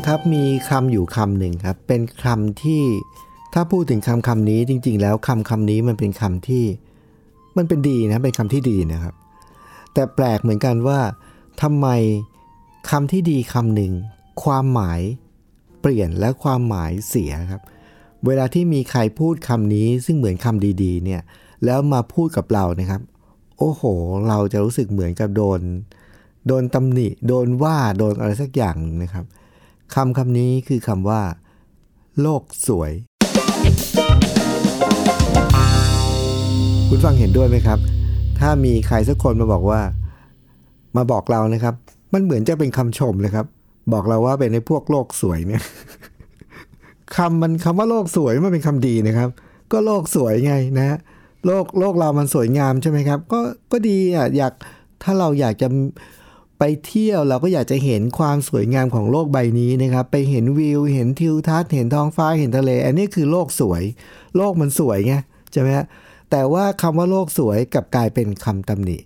งครับมีคำอยู่คำหนึ่งครับ เป็นคำที่ถ้าพูดถึงคำคำนี้จริง ๆ แล้วคำคำนี้มันเป็นคำที่มันเป็นดีนะเป็นคำที่ดีนะครับ แต่แปลกเหมือนกันว่าทำไมคำที่ดีคำหนึ่งความหมายเปลี่ยนและความหมายเสียครับ เวลาที่มีใครพูดคำนี้ซึ่งเหมือนคำดีๆเนี่ยแล้วมาพูดกับเรานะครับ โอ้โห เราจะรู้สึกเหมือนกับโดน โดนตำหนิ โดนว่า โดนอะไรสักอย่างหนึ่งนะครับ คำคำนี้คือคำว่า โลกสวย คุณฟังเห็นด้วยไหมครับ ถ้ามีใครสักคนมาบอกว่า มาบอกเรานะครับ มันเหมือนจะเป็นคำชมเลยครับ บอกเราว่าเป็นในพวกโลกสวยเนี่ยคำมันคำว่าโลกสวยมันเป็นคำดีนะครับ ก็โลกสวยไงนะ โลกโลกเรามันสวยงามใช่ไหมครับ ก็ก็ดีอะอยากถ้าเราอยากจะ ไปเที่ยวเราก็อยากจะเห็นความสวยงามของโลกใบนี้นะครับ ไปเห็นวิว เห็นทิวทัศน์ เห็นท้องฟ้า เห็นทะเล อันนี้คือโลกสวย โลกมันสวยไงใช่ไหมฮะแต่ว่าคำว่าโลกสวยกลับกลายเป็นคำตำหนิ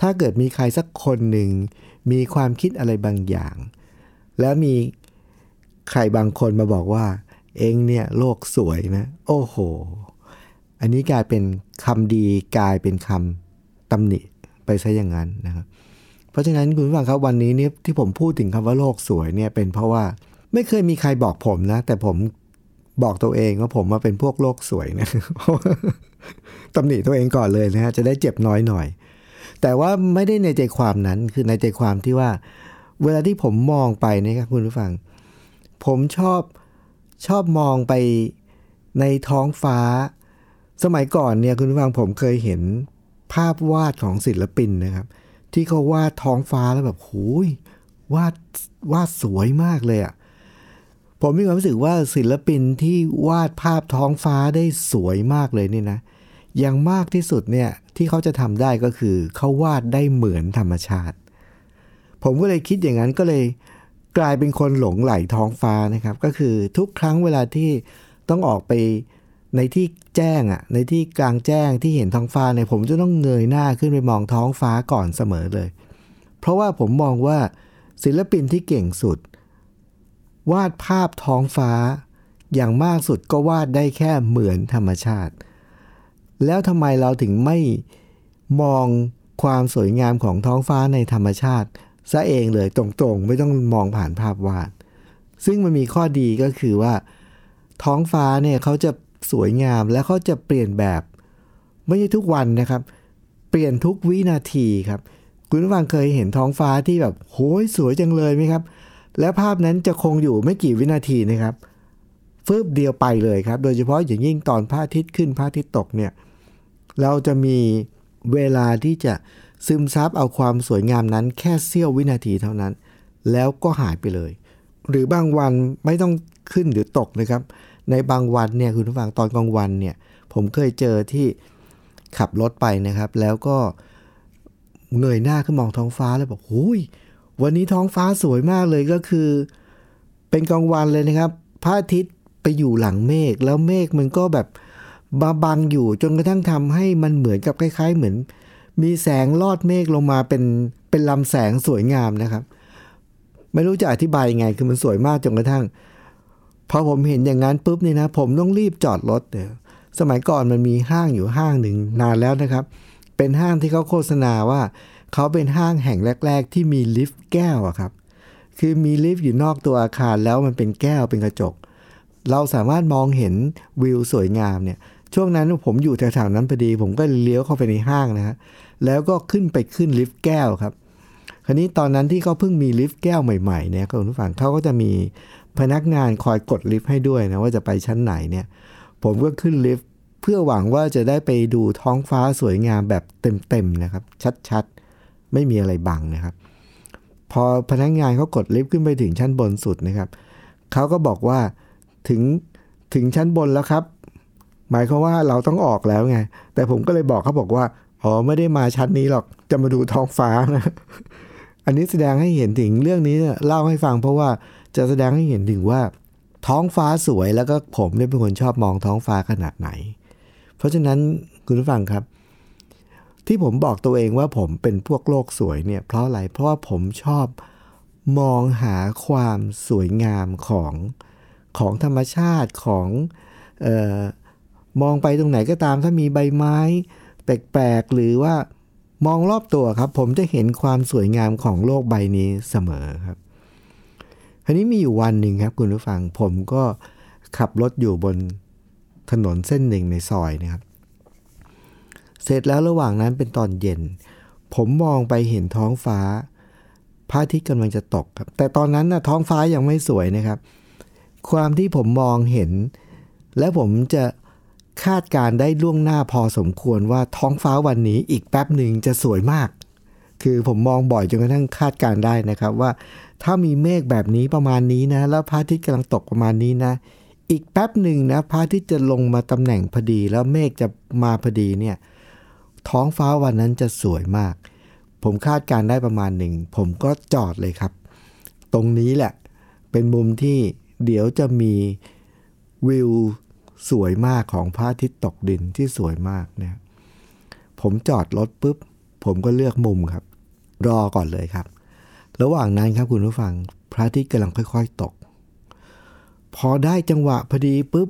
ถ้าเกิดมีใครสักคนหนึ่งมีความคิดอะไรบางอย่าง แล้วมีใครบางคนมาบอกว่า เองเนี่ยโลกสวยนะ โอ้โห อันนี้กลายเป็นคำดีกลายเป็นคำตำหนิไปซะอย่างนั้นนะครับ เพราะฉะนั้นคุณผู้ฟังครับวันนี้เนี่ยที่ผมพูดถึงคำว่าโลกสวยเนี่ยเป็นเพราะว่าไม่เคยมีใครบอกผมนะ แต่ผมบอกตัวเองว่าผมมาเป็นพวกโลกสวยนะตำหนิตัวเองก่อนเลยนะฮะจะได้เจ็บน้อยหน่อย แต่ว่าไม่ได้ในใจความนั้นคือในใจความที่ว่า เวลาที่ผมมองไปนะครับคุณผู้ฟัง ผมชอบชอบมองไปในท้องฟ้า สมัยก่อนเนี่ยคุณผู้ฟังผมเคยเห็นภาพวาดของศิลปินนะครับ ที่เขาวาดท้องฟ้าแล้วแบบโอ้ยวาดวาดสวยมากเลยอะ่ะผมมีความรู้สึกว่าศิลปินที่วาดภาพท้องฟ้าได้สวยมากเลยนี่นะ อย่างมากที่สุดเนี่ยที่เขาจะทำได้ก็คือเขาวาดได้เหมือนธรรมชาติ ผมก็เลยคิดอย่างนั้นก็เลยกลายเป็นคนหลงไหลท้องฟ้านะครับ ก็คือทุกครั้งเวลาที่ต้องออกไป ในที่แจ้งอะ่ะในที่กลางแจ้งที่เห็นท้องฟ้าเนี่ยผมจะต้องเงยหน้าขึ้นไปมองท้องฟ้าก่อนเสมอเลย เพราะว่าผมมองว่าศิลปินที่เก่งสุด วาดภาพท้องฟ้า อย่างมากสุดก็วาดได้แค่เหมือนธรรมชาติ แล้วทำไมเราถึงไม่มองความสวยงามของท้องฟ้าในธรรมชาติซะเองเลยตรงๆ ไม่ต้องมองผ่านภาพวาด ซึ่งมันมีข้อดีก็คือว่า ท้องฟ้าเนี่ยเขาจะ สวยงาม และเขาจะเปลี่ยนแบบ ไม่ใช่ทุกวันนะครับ เปลี่ยนทุกวินาทีครับ คุณผู้ฟังเคยเห็นท้องฟ้าที่แบบโหยสวยจังเลยไหมครับ และภาพนั้นจะคงอยู่ไม่กี่วินาทีนะครับฟืบเดียวไปเลยครับ โดยเฉพาะอย่างยิ่งตอนพระอาทิตย์ขึ้นพระอาทิตย์ตกเนี่ย เราจะมีเวลาที่จะซึมซับเอาความสวยงามนั้นแค่เสี้ยววินาทีเท่านั้น แล้วก็หายไปเลย หรือบางวันไม่ต้องขึ้นหรือตกนะครับ ในบางวันเนี่ยคุณผู้ฟังตอนกลางวันเนี่ยผมเคยเจอที่ขับรถไปนะครับ แล้วก็เงยหน้าขึ้นมองท้องฟ้าแล้วบอกหุยวันนี้ท้องฟ้าสวยมากเลยก็คือ เป็นกลางวันเลยนะครับพระอาทิตย์ไปอยู่หลังเมฆแล้วเมฆมันก็แบบบาบังอยู่จนกระทั่งทำให้มันเหมือนกับคล้าย ๆ เหมือน มีแสงลอดเมฆลงมาเป็นเป็นลำแสงสวยงามนะครับ ไม่รู้จะอธิบายยังไงคือมันสวยมากจนกระทั่ง พอผมเห็นอย่างนั้นปุ๊บนี่นะ ผมต้องรีบจอดรถเดี๋ยวสมัยก่อนมันมีห้างอยู่ห้างหนึ่งนานแล้วนะครับ เป็นห้างที่เขาโฆษณาว่าเขาเป็นห้างแห่งแรก ๆ ที่มีลิฟต์แก้วอะครับ คือมีลิฟต์อยู่นอกตัวอาคารแล้วมันเป็นแก้วเป็นกระจก เราสามารถมองเห็นวิวสวยงามเนี่ย ช่วงนั้นผมอยู่แถวๆนั้นพอดี ผมก็เลี้ยวเข้าไปในห้างนะฮะ แล้วก็ขึ้นไปขึ้นลิฟต์แก้วครับ คราวนี้ตอนนั้นที่เขาเพิ่งมีลิฟต์แก้วใหม่ๆเนี่ยคุณผู้ฟังเขาก็จะมี พนักงานคอยกดลิฟต์ให้ด้วยนะว่าจะไปชั้นไหนเนี่ย ผมก็ขึ้นลิฟต์เพื่อหวังว่าจะได้ไปดูท้องฟ้าสวยงามแบบเต็มๆนะครับ ชัดๆ ไม่มีอะไรบังนะครับ พอพนักงานเขากดลิฟต์ขึ้นไปถึงชั้นบนสุดนะครับเขาก็บอกว่าถึงถึงชั้นบนแล้วครับ หมายความว่าเราต้องออกแล้วไง แต่ผมก็เลยบอกเขาบอกว่าอ๋อไม่ได้มาชั้นนี้หรอกจะมาดูท้องฟ้านะอันนี้แสดงให้เห็นถึงเรื่องนี้เล่าให้ฟังเพราะว่า จะแสดงให้เห็นถึงว่า ท้องฟ้าสวยแล้วก็ผมเนี่ยเป็นคนชอบมองท้องฟ้าขนาดไหน เพราะฉะนั้นคุณผู้ฟังครับ ที่ผมบอกตัวเองว่าผมเป็นพวกโลกสวยเนี่ยเพราะอะไร เพราะว่าผมชอบมองหาความสวยงามของของธรรมชาติของออมองไปตรงไหนก็ตามถ้ามีใบไม้ แปลกๆหรือว่ามองรอบตัวครับ ผมจะเห็นความสวยงามของโลกใบนี้เสมอครับ คราวนี้มีอยู่วันหนึ่งครับคุณผู้ฟังผมก็ขับรถอยู่บนถนนเส้นหนึ่งในซอยนะครับ เสร็จแล้วระหว่างนั้นเป็นตอนเย็น ผมมองไปเห็นท้องฟ้าพระอาทิตย์กำลังจะตกครับ แต่ตอนนั้นนะท้องฟ้ายังไม่สวยนะครับ ความที่ผมมองเห็น และผมจะคาดการได้ล่วงหน้าพอสมควรว่าท้องฟ้าวันนี้อีกแป๊บหนึ่งจะสวยมาก คือผมมองบ่อยจนกระทั่งคาดการได้นะครับว่า ถ้ามีเมฆแบบนี้ประมาณนี้นะ แล้วพระอาทิตย์กำลังตกประมาณนี้นะ อีกแป๊บหนึ่งนะพระอาทิตย์จะลงมาตำแหน่งพอดี แล้วเมฆจะมาพอดีเนี่ยท้องฟ้าวันนั้นจะสวยมาก ผมคาดการได้ประมาณหนึ่ง ผมก็จอดเลยครับ ตรงนี้แหละ เป็นมุมที่เดี๋ยวจะมีวิวสวยมากของพระอาทิตย์ตกดินที่สวยมากเนี่ยผมจอดรถปุ๊บ ผมก็เลือกมุมครับ รอก่อนเลยครับ ระหว่างนั้นครับคุณผู้ฟัง พระอาทิตย์กำลังค่อยๆตก พอได้จังหวะพอดีปุ๊บ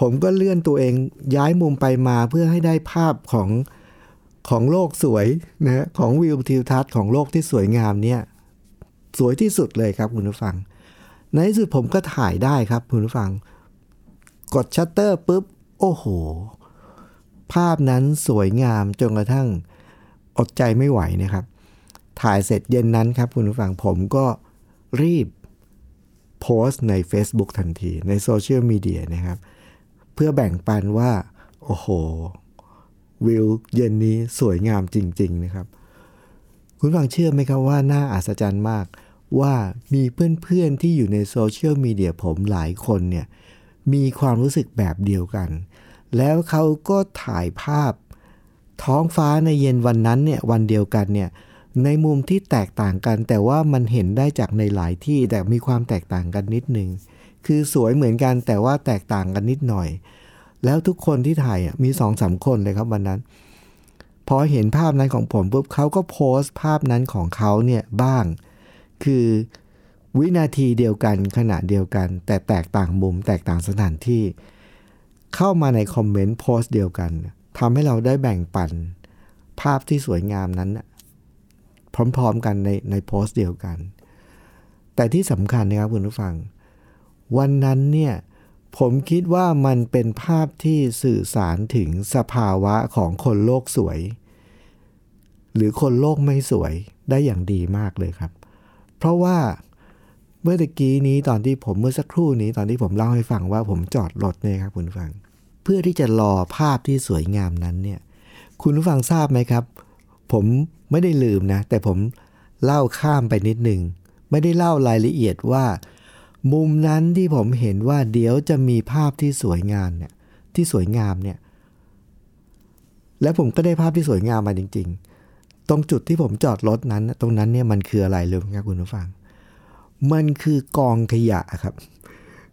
ผมก็เลื่อนตัวเองย้ายมุมไปมาเพื่อให้ได้ภาพของของโลกสวยนะของวิวทิวทัศน์ของโลกที่สวยงามเนี่ยสวยที่สุดเลยครับคุณผู้ฟัง ในที่สุดผมก็ถ่ายได้ครับคุณผู้ฟัง กดชัตเตอร์ปุ๊บ โอ้โห ภาพนั้นสวยงามจนกระทั่งอดใจไม่ไหวนะครับ ถ่ายเสร็จเย็นนั้นครับคุณผู้ฟังผมก็รีบโพสต์ใน Facebook ทันที ในโซเชียลมีเดียนะครับ เพื่อแบ่งปันว่า โอ้โห วิวเย็นนี้สวยงามจริง ๆ นะครับ คุณฟังเชื่อไหมครับว่าน่าอัศจรรย์มาก ว่ามีเพื่อนๆที่อยู่ในโซเชียลมีเดียผมหลายคนเนี่ย มีความรู้สึกแบบเดียวกัน แล้วเขาก็ถ่ายภาพท้องฟ้าในเย็นวันนั้นเนี่ยวันเดียวกันเนี่ย ในมุมที่แตกต่างกัน แต่ว่ามันเห็นได้จากในหลายที่แต่มีความแตกต่างกันนิดหนึ่งคือสวยเหมือนกันแต่ว่าแตกต่างกันนิดหน่อย แล้วทุกคนที่ถ่ายมีสองสามคนเลยครับวันนั้น พอเห็นภาพนั้นของผมปุ๊บเขาก็โพสต์ภาพนั้นของเขาเนี่ยบ้าง คือวินาทีเดียวกันขณะเดียวกัน แต่แตกต่างมุมแตกต่างสถานที่ เข้ามาในคอมเมนต์โพสต์เดียวกันทำให้เราได้แบ่งปัน ภาพที่สวยงามนั้น พร้อม ๆ กันในในโพสต์เดียวกัน แต่ที่สำคัญนะครับคุณผู้ฟัง วันนั้นเนี่ยผมคิดว่ามันเป็นภาพที่สื่อสารถึงสภาวะของคนโลกสวย หรือคนโลกไม่สวยได้อย่างดีมากเลยครับ เพราะว่าเมื่อตะกี้นี้ตอนที่ผมเมื่อสักครู่นี้ตอนที่ผมเล่าให้ฟังว่าผมจอดรถเนี่ยครับคุณผู้ฟัง เพื่อที่จะรอภาพที่สวยงามนั้นเนี่ยคุณผู้ฟังทราบไหมครับ ผม ไม่ได้ลืมนะ แต่ผมเล่าข้ามไปนิดหนึ่ง ไม่ได้เล่ารายละเอียดว่า มุมนั้นที่ผมเห็นว่าเดี๋ยวจะมีภาพที่สวยงามเนี่ยที่สวยงามเนี่ย แล้วผมก็ได้ภาพที่สวยงามมาจริง ๆ ตรงจุดที่ผมจอดรถนั้น ตรงนั้นเนี่ยมันคืออะไรเลยครับคุณผู้ฟัง มันคือกองขยะครับ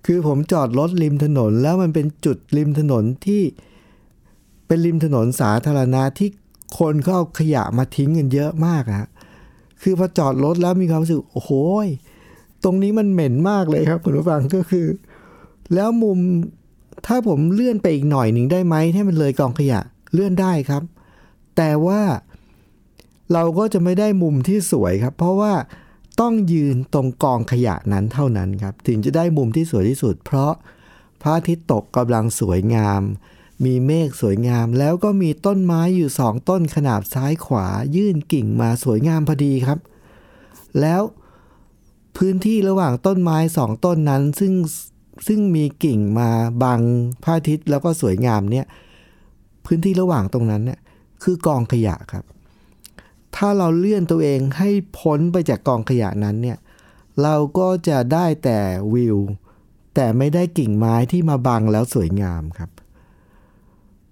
คือผมจอดรถริมถนน แล้วมันเป็นจุดริมถนนที่เป็นริมถนนสาธารณะที่ คนเขาเอาขยะมาทิ้งกันเยอะมากอะคือพอจอดรถแล้วมีความรู้สึกโอ้โหตรงนี้มันเหม็นมากเลยครับคุณผู้ฟังก็คือ แล้วมุมถ้าผมเลื่อนไปอีกหน่อยหนึ่งได้ไหมให้มันเลยกองขยะเลื่อนได้ครับ แต่ว่าเราก็จะไม่ได้มุมที่สวยครับ เพราะว่าต้องยืนตรงกองขยะนั้นเท่านั้นครับ ถึงจะได้มุมที่สวยที่สุด เพราะพระอาทิตย์ตกกำลังสวยงาม มีเมฆสวยงาม แล้วก็มีต้นไม้อยู่สองต้นขนาบซ้ายขวา ยื่นกิ่งมาสวยงามพอดีครับ แล้วพื้นที่ระหว่างต้นไม้สองต้นนั้น ซึ่งซึ่งมีกิ่งมาบังพระอาทิตย์แล้วก็สวยงามเนี่ย พื้นที่ระหว่างตรงนั้นเนี่ยคือกองขยะครับ ถ้าเราเลื่อนตัวเองให้พ้นไปจากกองขยะนั้นเนี่ย เราก็จะได้แต่วิว แต่ไม่ได้กิ่งไม้ที่มาบังแล้วสวยงามครับ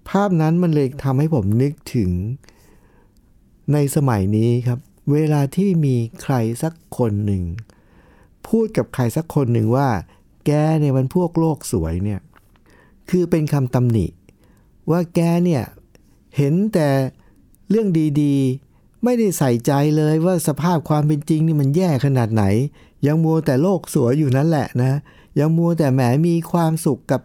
ภาพนั้นมันเลยทำให้ผมนึกถึง ในสมัยนี้ครับ เวลาที่มีใครสักคนหนึ่ง พูดกับใครสักคนหนึ่งว่า แกเนี่ยมันพวกโลกสวยเนี่ย คือเป็นคำตำหนิ ว่าแกเนี่ย เห็นแต่เรื่องดีๆ ไม่ได้ใส่ใจเลยว่าสภาพความเป็นจริงนี่มันแย่ขนาดไหน ยังมัวแต่โลกสวยอยู่นั่นแหละนะ ยังมัวแต่แหมมีความสุขกับ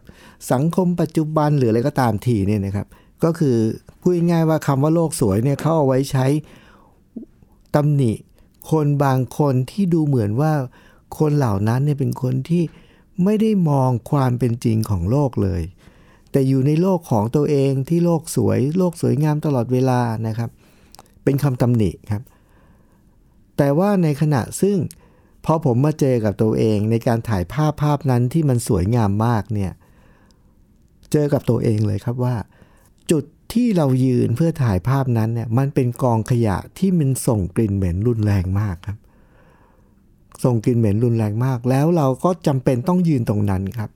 สังคมปัจจุบันหรืออะไรก็ตามทีเนี่ยนะครับ ก็คือพูดง่ายว่าคำว่าโลกสวยเนี่ยเขาเอาไว้ใช้ตำหนิคนบางคนที่ดูเหมือนว่าคนเหล่านั้นเนี่ยเป็นคนที่ไม่ได้มองความเป็นจริงของโลกเลย แต่อยู่ในโลกของตัวเองที่โลกสวย โลกสวยงามตลอดเวลานะครับ เป็นคำตำหนิครับ แต่ว่าในขณะซึ่ง พอผมมาเจอกับตัวเองในการถ่ายภาพภาพนั้นที่มันสวยงามมากเนี่ยเจอกับตัวเองเลยครับว่า จุดที่เรายืนเพื่อถ่ายภาพนั้นเนี่ยมันเป็นกองขยะที่มันส่งกลิ่นเหม็นรุนแรงมากครับ ส่งกลิ่นเหม็นรุนแรงมาก แล้วเราก็จำเป็นต้องยืนตรงนั้นครับ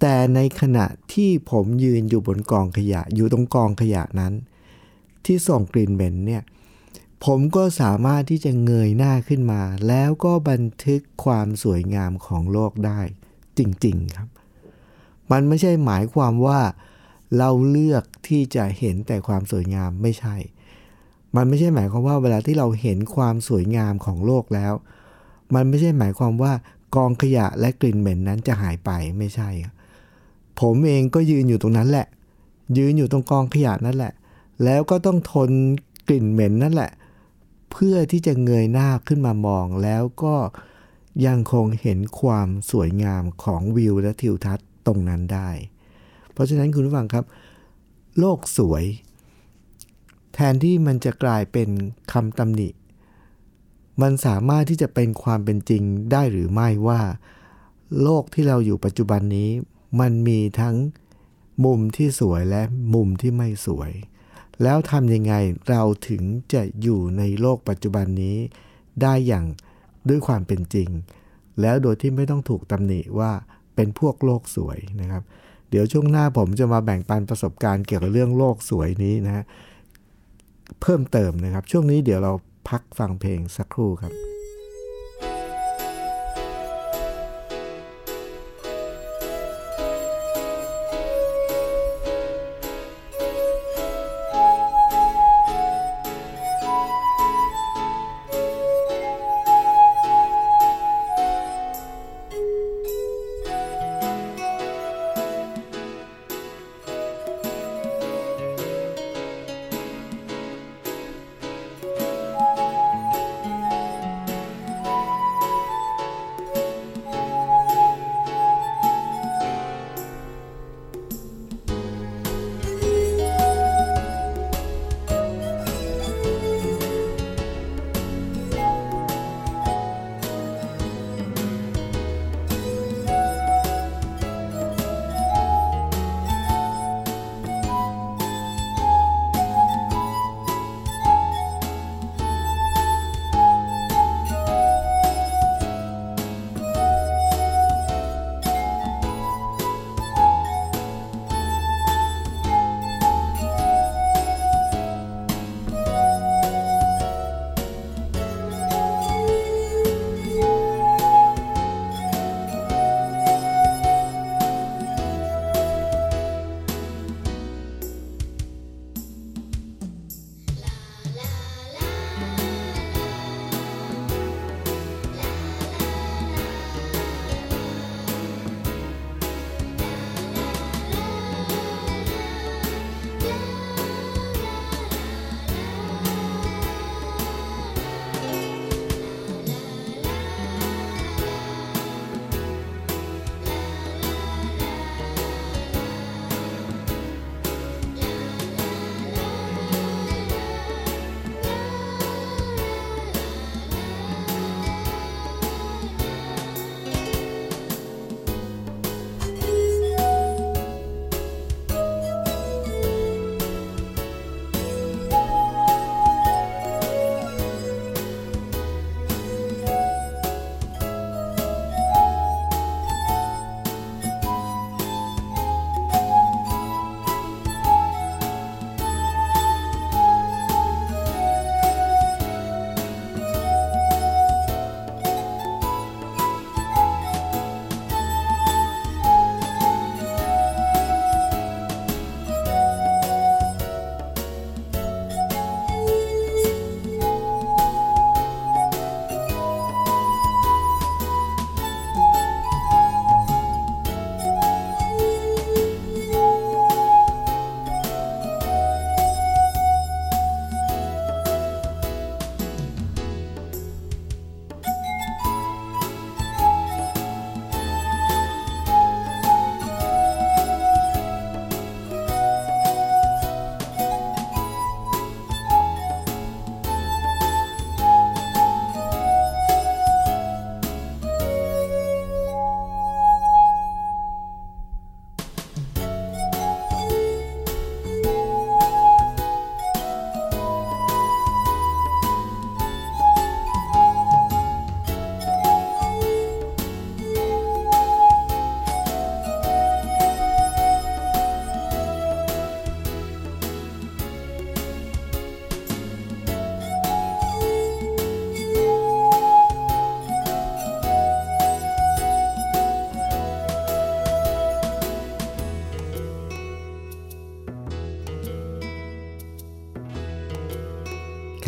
แต่ในขณะที่ผมยืนอยู่บนกองขยะอยู่ตรงกองขยะนั้น ที่ส่งกลิ่นเหม็นเนี่ย ผมก็สามารถที่จะเงยหน้าขึ้นมา แล้วก็บันทึกความสวยงามของโลกได้จริง ๆครับ มันไม่ใช่หมายความว่าเราเลือกที่จะเห็นแต่ความสวยงามไม่ใช่ มันไม่ใช่หมายความว่าเวลาที่เราเห็นความสวยงามของโลกแล้ว มันไม่ใช่หมายความว่ากองขยะและกลิ่นเหม็นนั้นจะหายไปไม่ใช่ ผมเองก็ยืนอยู่ตรงนั้นแหละ ยืนอยู่ตรงกองขยะนั่นแหละ แล้วก็ต้องทนกลิ่นเหม็นนั่นแหละ เพื่อที่จะเงยหน้าขึ้นมามองแล้วก็ยังคงเห็นความสวยงามของวิวและทิวทัศน์ตรงนั้นได้ เพราะฉะนั้นคุณผู้ฟังครับ โลกสวย แทนที่มันจะกลายเป็นคำตำหนิ มันสามารถที่จะเป็นความเป็นจริงได้หรือไม่ว่า โลกที่เราอยู่ปัจจุบันนี้ มันมีทั้งมุมที่สวยและมุมที่ไม่สวย แล้วทำยังไงเราถึงจะอยู่ในโลกปัจจุบันนี้ ได้อย่างด้วยความเป็นจริง แล้วโดยที่ไม่ต้องถูกตำหนิว่าเป็นพวกโลกสวยนะครับ เดี๋ยวช่วงหน้าผมจะมาแบ่งปันประสบการณ์เกี่ยวกับเรื่องโลกสวยนี้นะฮะเพิ่มเติมนะครับ ช่วงนี้เดี๋ยวเราพักฟังเพลงสักครู่ครับ「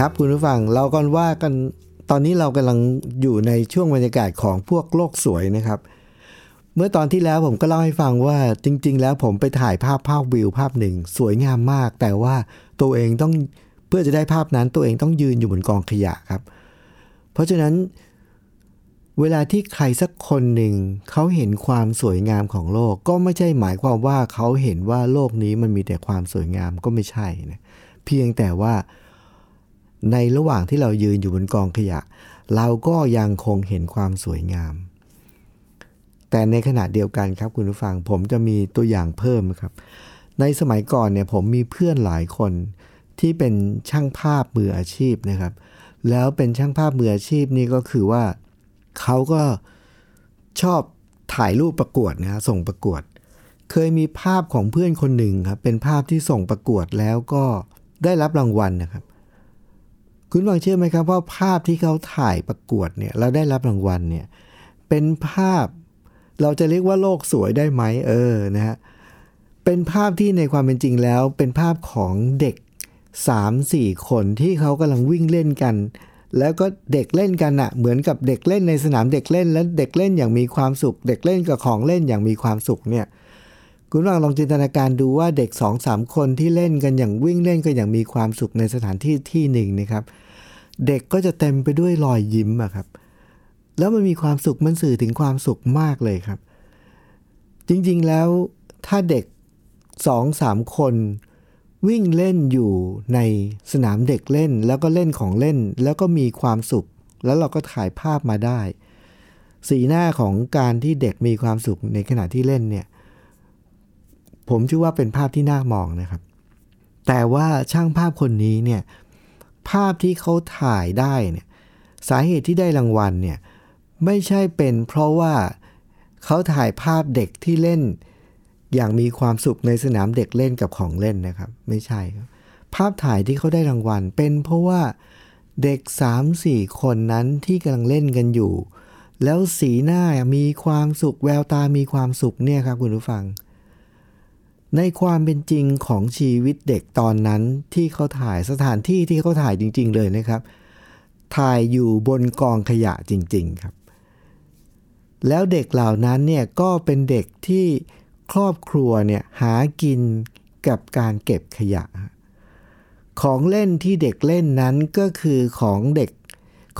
ครับคุณผู้ฟังเรากันว่ากันตอนนี้เรากำลังอยู่ในช่วงบรรยากาศของพวกโลกสวยนะครับ เมื่อตอนที่แล้วผมก็เล่าให้ฟังว่าจริง ๆ แล้วผมไปถ่ายภาพภาพวิวภาพหนึ่ง สวยงามมาก แต่ว่าตัวเองต้องเพื่อจะได้ภาพนั้นตัวเองต้องยืนอยู่บนกองขยะครับ เพราะฉะนั้น เวลาที่ใครสักคนหนึ่งเขาเห็นความสวยงามของโลก ก็ไม่ใช่หมายความว่าเขาเห็นว่าโลกนี้มันมีแต่ความสวยงามก็ไม่ใช่นะเพียงแต่ว่า ในระหว่างที่เรายืนอยู่บนกองขยะ เราก็ยังคงเห็นความสวยงาม แต่ในขณะเดียวกันครับคุณผู้ฟัง ผมจะมีตัวอย่างเพิ่มครับ ในสมัยก่อนเนี่ยผมมีเพื่อนหลายคนที่เป็นช่างภาพมืออาชีพนะครับ แล้วเป็นช่างภาพมืออาชีพนี่ก็คือว่าเขาก็ชอบถ่ายรูปประกวดนะส่งประกวด เคยมีภาพของเพื่อนคนหนึ่งครับเป็นภาพที่ส่งประกวดแล้วก็ได้รับรางวัลนะครับ คุณฟังเชื่อไหมครับว่าภาพที่เขาถ่ายประกวดเนี่ยแล้วได้รับรางวัลเนี่ยเป็นภาพเราจะเรียกว่าโลกสวยได้ไหมเออนะฮะเป็นภาพที่ในความเป็นจริงแล้ว เป็นภาพของเด็ก 3-4 คนที่เขากำลังวิ่งเล่นกัน แล้วก็เด็กเล่นกันอะเหมือนกับเด็กเล่นในสนามเด็กเล่น แล้วเด็กเล่นอย่างมีความสุข เด็กเล่นกับของเล่นอย่างมีความสุขเนี่ย คุณลองลองจินตนาการดูว่าเด็ก2อสามคนที่เล่นกันอย่างวิ่งเล่นกันอย่างมีความสุขในสถานที่ที่หนึ่งนะครับ เด็กก็จะเต็มไปด้วยรอยยิ้มอะครับ แล้วมันมีความสุขมันสื่อถึงความสุขมากเลยครับ จริงๆแล้วถ้าเด็กสองสามคน วิ่งเล่นอยู่ในสนามเด็กเล่นแล้วก็เล่นของเล่น แล้วก็มีความสุข แล้วเราก็ถ่ายภาพมาได้ สีหน้าของการที่เด็กมีความสุขในขณะที่เล่นเนี่ย ผมชื่อว่าเป็นภาพที่น่ามองนะครับ แต่ว่าช่างภาพคนนี้เนี่ยภาพที่เขาถ่ายได้เนี่ยสาเหตุที่ได้รางวัลเนี่ยไม่ใช่เป็นเพราะว่าเขาถ่ายภาพเด็กที่เล่น อย่างมีความสุขในสนามเด็กเล่นกับของเล่นนะครับ ไม่ใช่ครับ ภาพถ่ายที่เขาได้รางวัล เป็นเพราะว่าเด็ก 3-4 คนนั้นที่กำลังเล่นกันอยู่ แล้วสีหน้ามีความสุขแววตามีความสุขเนี่ยครับคุณผู้ฟัง ในความเป็นจริงของชีวิตเด็กตอนนั้นที่เขาถ่ายสถานที่ที่เขาถ่ายจริง ๆ เลยนะครับ ถ่ายอยู่บนกองขยะจริง ๆ ครับ แล้วเด็กเหล่านั้นเนี่ยก็เป็นเด็กที่ครอบครัวเนี่ยหากินกับการเก็บขยะ ของเล่นที่เด็กเล่นนั้นก็คือของเด็ก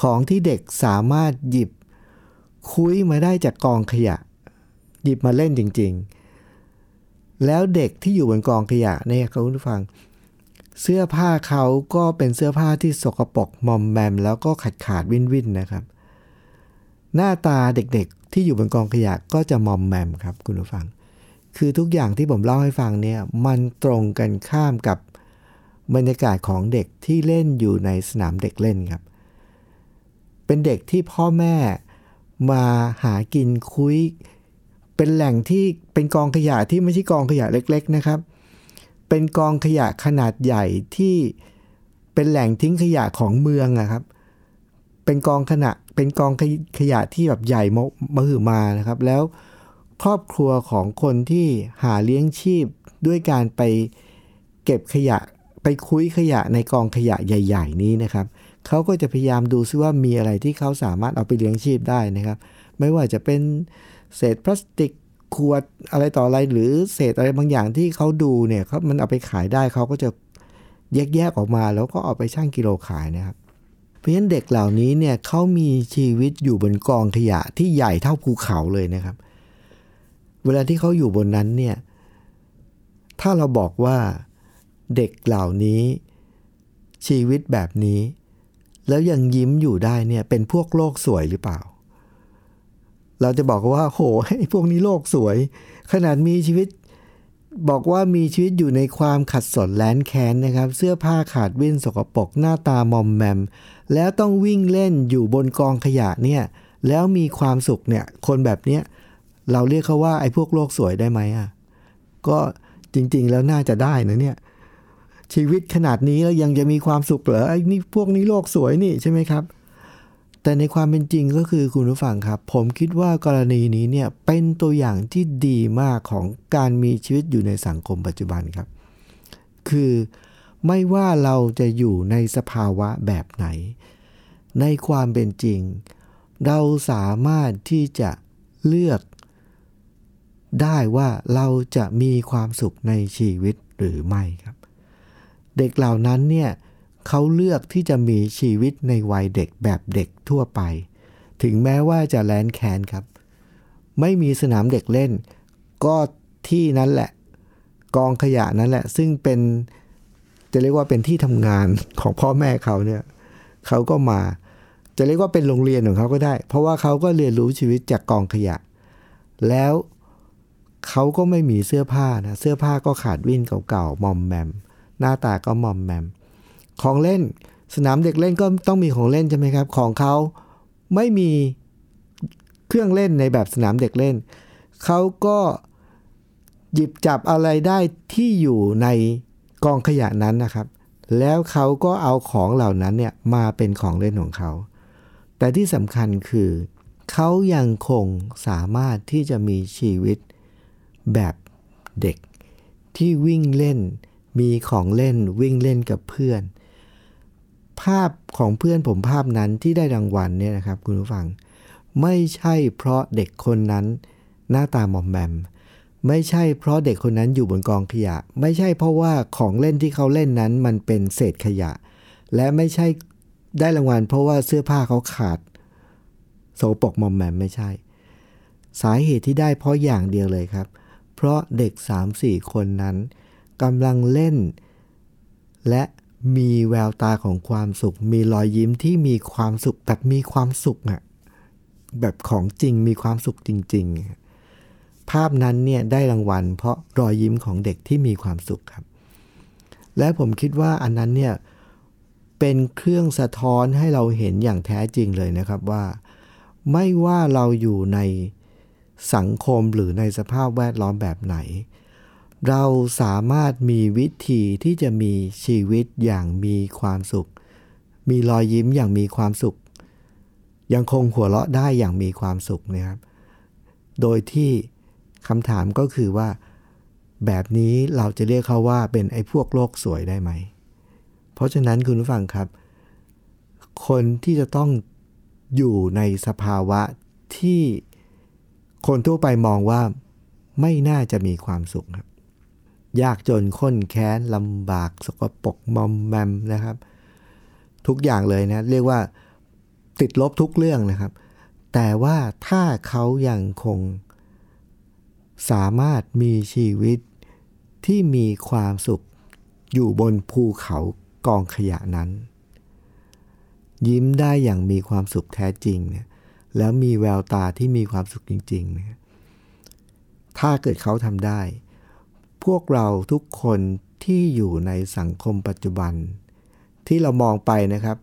ของที่เด็กสามารถหยิบ คุยมาได้จากกองขยะ หยิบมาเล่นจริง ๆ แล้วเด็กที่อยู่บนกองขยะเนี่ยเขาคุณผู้ฟัง เสื้อผ้าเขาก็เป็นเสื้อผ้าที่สกปรกมอมแมม แล้วก็ขาดขาดวินวินนะครับ หน้าตาเด็กๆที่อยู่บนกองขยะก็จะมอมแมมครับคุณผู้ฟัง คือทุกอย่างที่ผมเล่าให้ฟังเนี่ยมันตรงกันข้ามกับบรรยากาศของเด็กที่เล่นอยู่ในสนามเด็กเล่นครับ เป็นเด็กที่พ่อแม่มาหากินคุย เป็นแหล่งที่เป็นกองขยะที่ไม่ใช่กองขยะเล็ก ๆนะครับ เป็นกองขยะขนาดใหญ่ที่เป็นแหล่งทิ้งขยะของเมืองอะครับ เป็นกองขณะเป็นกองขยะที่แบบใหญ่มมหึมานะครับ แล้วครอบครัวของคนที่หาเลี้ยงชีพด้วยการไปเก็บขยะไปคุ้ยขยะในกองขยะใหญ่ ๆ นี้นะครับเขาก็จะพยายามดูซิว่ามีอะไรที่เขาสามารถเอาไปเลี้ยงชีพได้นะครับ ไม่ว่าจะเป็น เศษพลาสติกขวดอะไรต่ออะไรหรือเศษอะไรบางอย่างที่เขาดูเนี่ยเขามันเอาไปขายได้เขาก็จะแยกๆออกมาแล้วก็เอาไปชั่งกิโลขายนะครับเพราะฉะนั้นเด็กเหล่านี้เนี่ยเขามีชีวิตอยู่บนกองขยะที่ใหญ่เท่าภูเขาเลยนะครับ เวลาที่เขาอยู่บนนั้นเนี่ยถ้าเราบอกว่าเด็กเหล่านี้ชีวิตแบบนี้ แล้วยังยิ้มอยู่ได้เนี่ยเป็นพวกโลกสวยหรือเปล่า เราจะบอกว่าโหไอ้พวกนี้โลกสวย ขนาดมีชีวิต บอกว่ามีชีวิตอยู่ในความขัดสนแลนแค้นนะครับ เสื้อผ้าขาดวิ่นสกปรกหน้าตามอมแมม แล้วต้องวิ่งเล่นอยู่บนกองขยะเนี่ยแล้วมีความสุขเนี่ยคนแบบเนี้ยเราเรียกเขาว่าไอ้พวกโลกสวยได้ไหมอะก็จริงๆแล้วน่าจะได้นะเนี่ยชีวิตขนาดนี้แล้วยังจะมีความสุขเหรอไอ้นี่พวกนี้โลกสวยนี่ใช่ไหมครับ แต่ในความเป็นจริงก็คือคุณผู้ฟังครับ ผมคิดว่ากรณีนี้เนี่ยเป็นตัวอย่างที่ดีมากของการมีชีวิตอยู่ในสังคมปัจจุบันครับ คือไม่ว่าเราจะอยู่ในสภาวะแบบไหน ในความเป็นจริง เราสามารถที่จะเลือกได้ว่าเราจะมีความสุขในชีวิตหรือไม่ครับ เด็กเหล่านั้นเนี่ย เขาเลือกที่จะมีชีวิตในวัยเด็กแบบเด็กทั่วไป ถึงแม้ว่าจะแลนแคนครับ ไม่มีสนามเด็กเล่น ก็ที่นั้นแหละ กองขยะนั้นแหละ ซึ่งเป็นจะเรียกว่าเป็นที่ทำงานของพ่อแม่เขาเนี่ยเขาก็มา จะเรียกว่าเป็นโรงเรียนของเขาก็ได้ เพราะว่าเขาก็เรียนรู้ชีวิตจากกองขยะ แล้วเขาก็ไม่มีเสื้อผ้านะเสื้อผ้าก็ขาดวิ่นเก่าๆมอมแมม หน้าตาก็มอมแมม ของเล่น สนามเด็กเล่นก็ต้องมีของเล่นใช่ไหมครับ ของเขาไม่มีเครื่องเล่นในแบบสนามเด็กเล่น เขาก็หยิบจับอะไรได้ที่อยู่ในกองขยะนั้นนะครับ แล้วเขาก็เอาของเหล่านั้นเนี่ยมาเป็นของเล่นของเขา แต่ที่สำคัญคือ เขายังคงสามารถที่จะมีชีวิตแบบเด็กที่วิ่งเล่น มีของเล่นวิ่งเล่นกับเพื่อน ภาพของเพื่อนผมภาพนั้นที่ได้รางวัลเนี่ยนะครับคุณผู้ฟัง ไม่ใช่เพราะเด็กคนนั้นหน้าตาหมอมแมม ไม่ใช่เพราะเด็กคนนั้นอยู่บนกองขยะ ไม่ใช่เพราะว่าของเล่นที่เขาเล่นนั้นมันเป็นเศษขยะ และไม่ใช่ได้รางวัลเพราะว่าเสื้อผ้าเขาขาดโสปกมอมแมมไม่ใช่ สาเหตุที่ได้เพราะอย่างเดียวเลยครับ เพราะเด็ก 3-4 คนนั้นกำลังเล่น และ มีแววตาของความสุข มีรอยยิ้มที่มีความสุขแบบมีความสุขอะแบบของจริงมีความสุขจริง ๆ ภาพนั้นเนี่ยได้รางวัล เพราะรอยยิ้มของเด็กที่มีความสุขครับ และผมคิดว่าอันนั้นเนี่ยเป็นเครื่องสะท้อนให้เราเห็นอย่างแท้จริงเลยนะครับว่า ไม่ว่าเราอยู่ในสังคมหรือในสภาพแวดล้อมแบบไหน เราสามารถมีวิธีที่จะมีชีวิตอย่างมีความสุข มีรอยยิ้มอย่างมีความสุข ยังคงหัวเราะได้อย่างมีความสุขนะครับ โดยที่คำถามก็คือว่า แบบนี้เราจะเรียกเขาว่าเป็นไอ้พวกโลกสวยได้ไหม เพราะฉะนั้นคุณผู้ฟังครับ คนที่จะต้องอยู่ในสภาวะที่คนทั่วไปมองว่าไม่น่าจะมีความสุขครับ ยากจนข้นแค้นลำบาก สกปรกมอมแมมนะครับ ทุกอย่างเลยนะ เรียกว่าติดลบทุกเรื่องนะครับ แต่ว่าถ้าเขายังคงสามารถมีชีวิตที่มีความสุขอยู่บนภูเขากองขยะนั้น ยิ้มได้อย่างมีความสุขแท้จริงเนี่ยแล้วมีแววตาที่มีความสุขจริงๆนะถ้าเกิดเขาทำได้ พวกเราทุกคนที่อยู่ในสังคมปัจจุบัน ที่เรามองไปนะครับ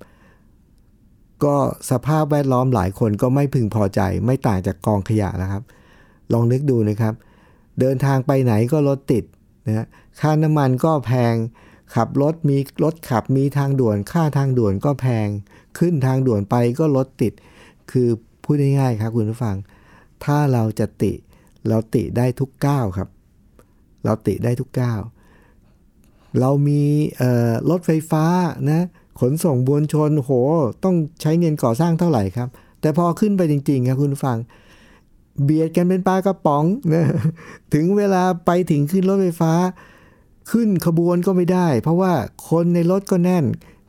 ก็สภาพแวดล้อมหลายคนก็ไม่พึงพอใจ ไม่ต่างจากกองขยะนะครับ ลองนึกดูนะครับ เดินทางไปไหนก็รถติดนะค่าน้ำมันก็แพง ขับรถมีรถขับมีทางด่วน ค่าทางด่วนก็แพง ขึ้นทางด่วนไปก็รถติด คือพูดง่ายๆครับคุณผู้ฟัง ถ้าเราจะติ เราติได้ทุกก้าวครับ เราติได้ทุกก้าวเรามีรถไฟฟ้านะขนส่งบวนชนโห ต้องใช้เงินก่อสร้างเท่าไหร่ครับ แต่พอขึ้นไปจริงๆครับคุณฟัง เบียดกันเป็นปลากระป๋องนะถึงเวลาไปถึงขึ้นรถไฟฟ้า ขึ้นขบวนก็ไม่ได้ เพราะว่าคนในรถก็แน่น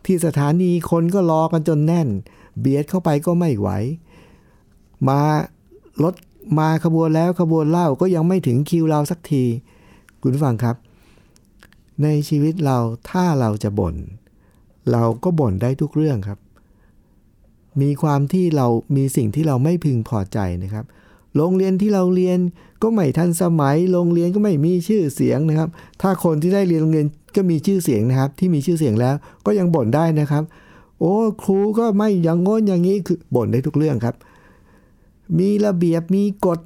ที่สถานีคนก็รอกันจนแน่น เบียดเข้าไปก็ไม่ไหว มารถมาขบวนแล้วขบวนเล่าก็ยังไม่ถึงคิวเราสักที คุณฟังครับ ในชีวิตเราถ้าเราจะบ่น เราก็บ่นได้ทุกเรื่องครับ มีความที่เรามีสิ่งที่เราไม่พึงพอใจนะครับ โรงเรียนที่เราเรียนก็ไม่ทันสมัย โรงเรียนก็ไม่มีชื่อเสียงนะครับ ถ้าคนที่ได้เรียนโรงเรียนก็มีชื่อเสียงนะครับ ที่มีชื่อเสียงแล้วก็ยังบ่นได้นะครับ โอ้ครูก็ไม่อย่างงนอย่างนี้คือบ่นได้ทุกเรื่องครับ มีระเบียบมีกฎ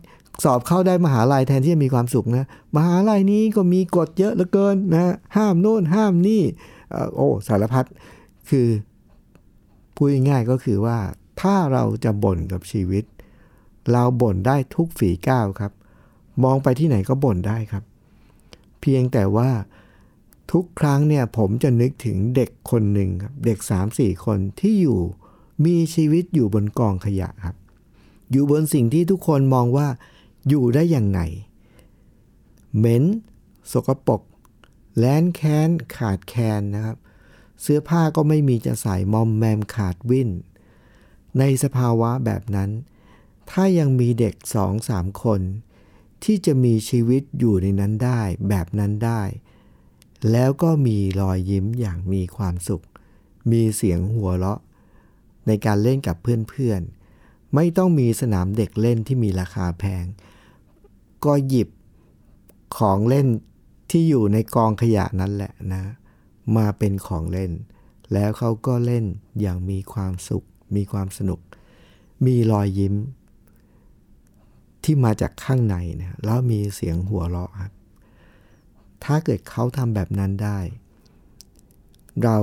สอบเข้าได้มหาลัยแทนที่จะมีความสุขนะ มหาลัยนี้ก็มีกฎเยอะเหลือเกินนะห้ามโน่นห้ามนี่โอ้สารพัดคือพูดง่ายก็คือว่าถ้าเราจะบ่นกับชีวิต เราบ่นได้ทุกฝีก้าวครับ มองไปที่ไหนก็บ่นได้ครับ เพียงแต่ว่าทุกครั้งเนี่ยผมจะนึกถึงเด็กคนหนึ่งครับเด็ก 3-4 คนที่อยู่มีชีวิตอยู่บนกองขยะครับ อยู่บนสิ่งที่ทุกคนมองว่า อยู่ได้อย่างไง เหม็น สกปรกแลนแค้น ขาดแคลนนะครับ เสื้อผ้าก็ไม่มีจะใส่มอมแมมขาดวินในสภาวะแบบนั้น ถ้ายังมีเด็กสองสามคน ที่จะมีชีวิตอยู่ในนั้นได้แบบนั้นได้ แล้วก็มีรอยยิ้มอย่างมีความสุข มีเสียงหัวเราะ ในการเล่นกับเพื่อนๆ ไม่ต้องมีสนามเด็กเล่นที่มีราคาแพง ก็หยิบของเล่นที่อยู่ในกองขยะนั้นแหละนะ มาเป็นของเล่น แล้วเขาก็เล่นอย่างมีความสุข มีความสนุก มีรอยยิ้ม ที่มาจากข้างในนะแล้วมีเสียงหัวเราะครับถ้าเกิดเขาทำแบบนั้นได้ เรา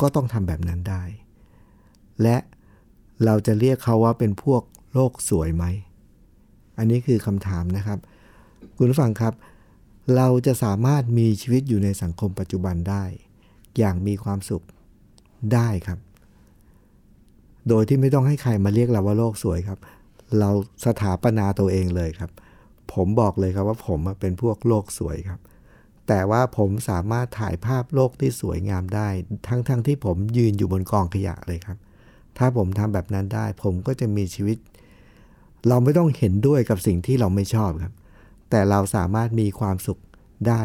ก็ต้องทำแบบนั้นได้ และเราจะเรียกเขาว่าเป็นพวกโลกสวยไหม อันนี้คือคำถามนะครับ คุณผู้ฟังครับ เราจะสามารถมีชีวิตอยู่ในสังคมปัจจุบันได้ อย่างมีความสุขได้ครับ โดยที่ไม่ต้องให้ใครมาเรียกเราว่าโลกสวยครับ เราสถาปนาตัวเองเลยครับ ผมบอกเลยครับว่าผมเป็นพวกโลกสวยครับ แต่ว่าผมสามารถถ่ายภาพโลกที่สวยงามได้ ทั้งๆทที่ผมยืนอยู่บนกองขยะเลยครับ ถ้าผมทำแบบนั้นได้ ผมก็จะมีชีวิต เราไม่ต้องเห็นด้วยกับสิ่งที่เราไม่ชอบครับ แต่เราสามารถมีความสุขได้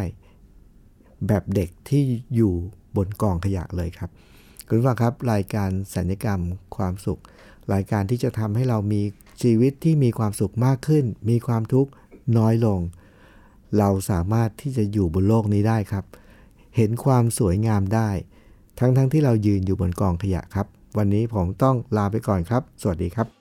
แบบเด็กที่อยู่บนกองขยะเลยครับคุณผู้ฟังครับรายการสัญญกรรมความสุข รายการที่จะทำให้เรามีชีวิตที่มีความสุขมากขึ้น มีความทุกข์น้อยลง เราสามารถที่จะอยู่บนโลกนี้ได้ครับ เห็นความสวยงามได้ ทั้งๆทที่เรายืนอยู่บนกองขยะครับ วันนี้ผมต้องลาไปก่อนครับ สวัสดีครับ